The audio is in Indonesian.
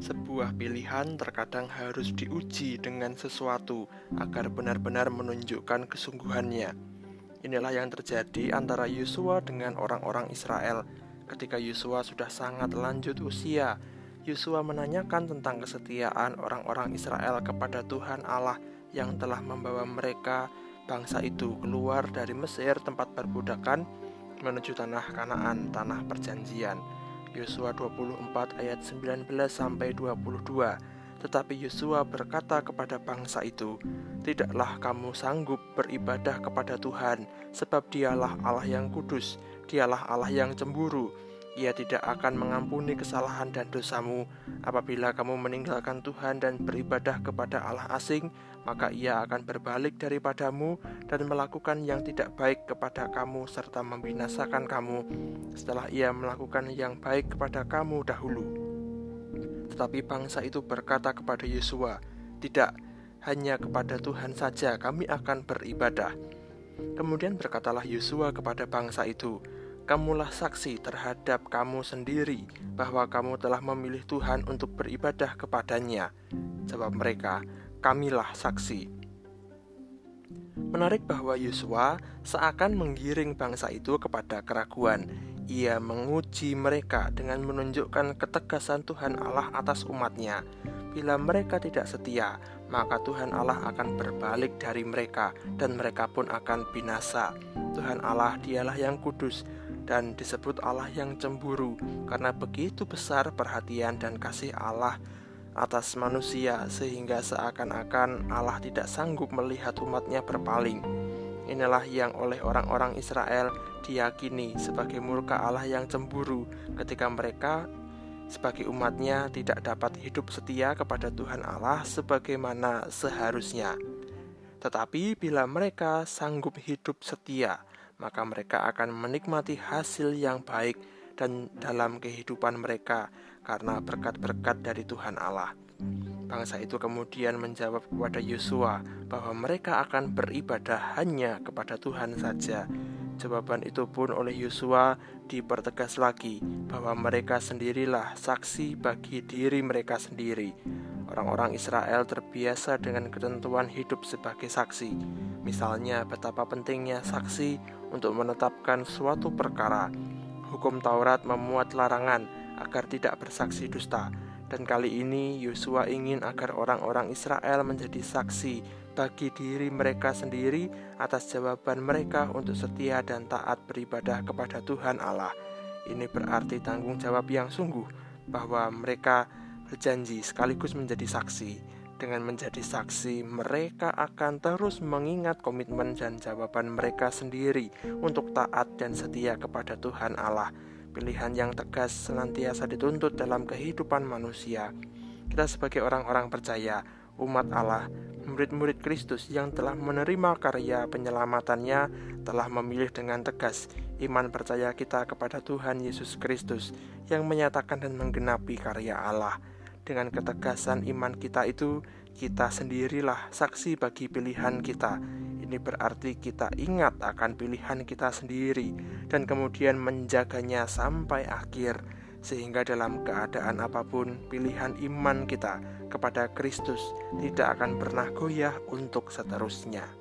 Sebuah pilihan terkadang harus diuji dengan sesuatu agar benar-benar menunjukkan kesungguhannya. Inilah yang terjadi antara Yosua dengan orang-orang Israel. Ketika Yosua sudah sangat lanjut usia, Yosua menanyakan tentang kesetiaan orang-orang Israel kepada Tuhan Allah yang telah membawa mereka bangsa itu keluar dari Mesir tempat perbudakan menuju tanah Kanaan, tanah perjanjian. Yosua 24 ayat 19 sampai 22. Tetapi Yosua berkata kepada bangsa itu, "Tidaklah kamu sanggup beribadah kepada Tuhan, sebab Dialah Allah yang kudus, Dialah Allah yang cemburu." Ia tidak akan mengampuni kesalahan dan dosamu. Apabila kamu meninggalkan Tuhan dan beribadah kepada Allah asing, maka Ia akan berbalik daripadamu dan melakukan yang tidak baik kepada kamu serta membinasakan kamu setelah Ia melakukan yang baik kepada kamu dahulu. Tetapi bangsa itu berkata kepada Yosua, "Tidak, hanya kepada Tuhan saja kami akan beribadah." Kemudian berkatalah Yosua kepada bangsa itu, kamulah saksi terhadap kamu sendiri bahwa kamu telah memilih Tuhan untuk beribadah kepadanya. Jawab mereka, kamilah saksi. Menarik bahwa Yosua seakan menggiring bangsa itu kepada keraguan. Ia menguji mereka dengan menunjukkan ketegasan Tuhan Allah atas umatnya. Bila mereka tidak setia, maka Tuhan Allah akan berbalik dari mereka dan mereka pun akan binasa. Tuhan Allah dialah yang kudus dan disebut Allah yang cemburu karena begitu besar perhatian dan kasih Allah atas manusia sehingga seakan-akan Allah tidak sanggup melihat umatnya berpaling. Inilah yang oleh orang-orang Israel diyakini sebagai murka Allah yang cemburu ketika mereka sebagai umatnya tidak dapat hidup setia kepada Tuhan Allah sebagaimana seharusnya. Tetapi bila mereka sanggup hidup setia maka mereka akan menikmati hasil yang baik dan dalam kehidupan mereka karena berkat-berkat dari Tuhan Allah. Bangsa itu kemudian menjawab kepada Yosua bahwa mereka akan beribadah hanya kepada Tuhan saja. Jawaban itu pun oleh Yosua dipertegas lagi bahwa mereka sendirilah saksi bagi diri mereka sendiri. Orang-orang Israel terbiasa dengan ketentuan hidup sebagai saksi. Misalnya betapa pentingnya saksi untuk menetapkan suatu perkara. Hukum Taurat memuat larangan agar tidak bersaksi dusta. Dan kali ini Yosua ingin agar orang-orang Israel menjadi saksi bagi diri mereka sendiri atas jawaban mereka untuk setia dan taat beribadah kepada Tuhan Allah. Ini berarti tanggung jawab yang sungguh bahwa mereka berjanji sekaligus menjadi saksi. Dengan menjadi saksi, mereka akan terus mengingat komitmen dan jawaban mereka sendiri untuk taat dan setia kepada Tuhan Allah. Pilihan yang tegas senantiasa dituntut dalam kehidupan manusia. Kita sebagai orang-orang percaya, umat Allah, murid-murid Kristus yang telah menerima karya penyelamatannya telah memilih dengan tegas iman percaya kita kepada Tuhan Yesus Kristus yang menyatakan dan menggenapi karya Allah. Dengan ketegasan iman kita itu, kita sendirilah saksi bagi pilihan kita. Ini berarti kita ingat akan pilihan kita sendiri dan kemudian menjaganya sampai akhir, sehingga dalam keadaan apa pun, pilihan iman kita kepada Kristus tidak akan pernah goyah untuk seterusnya.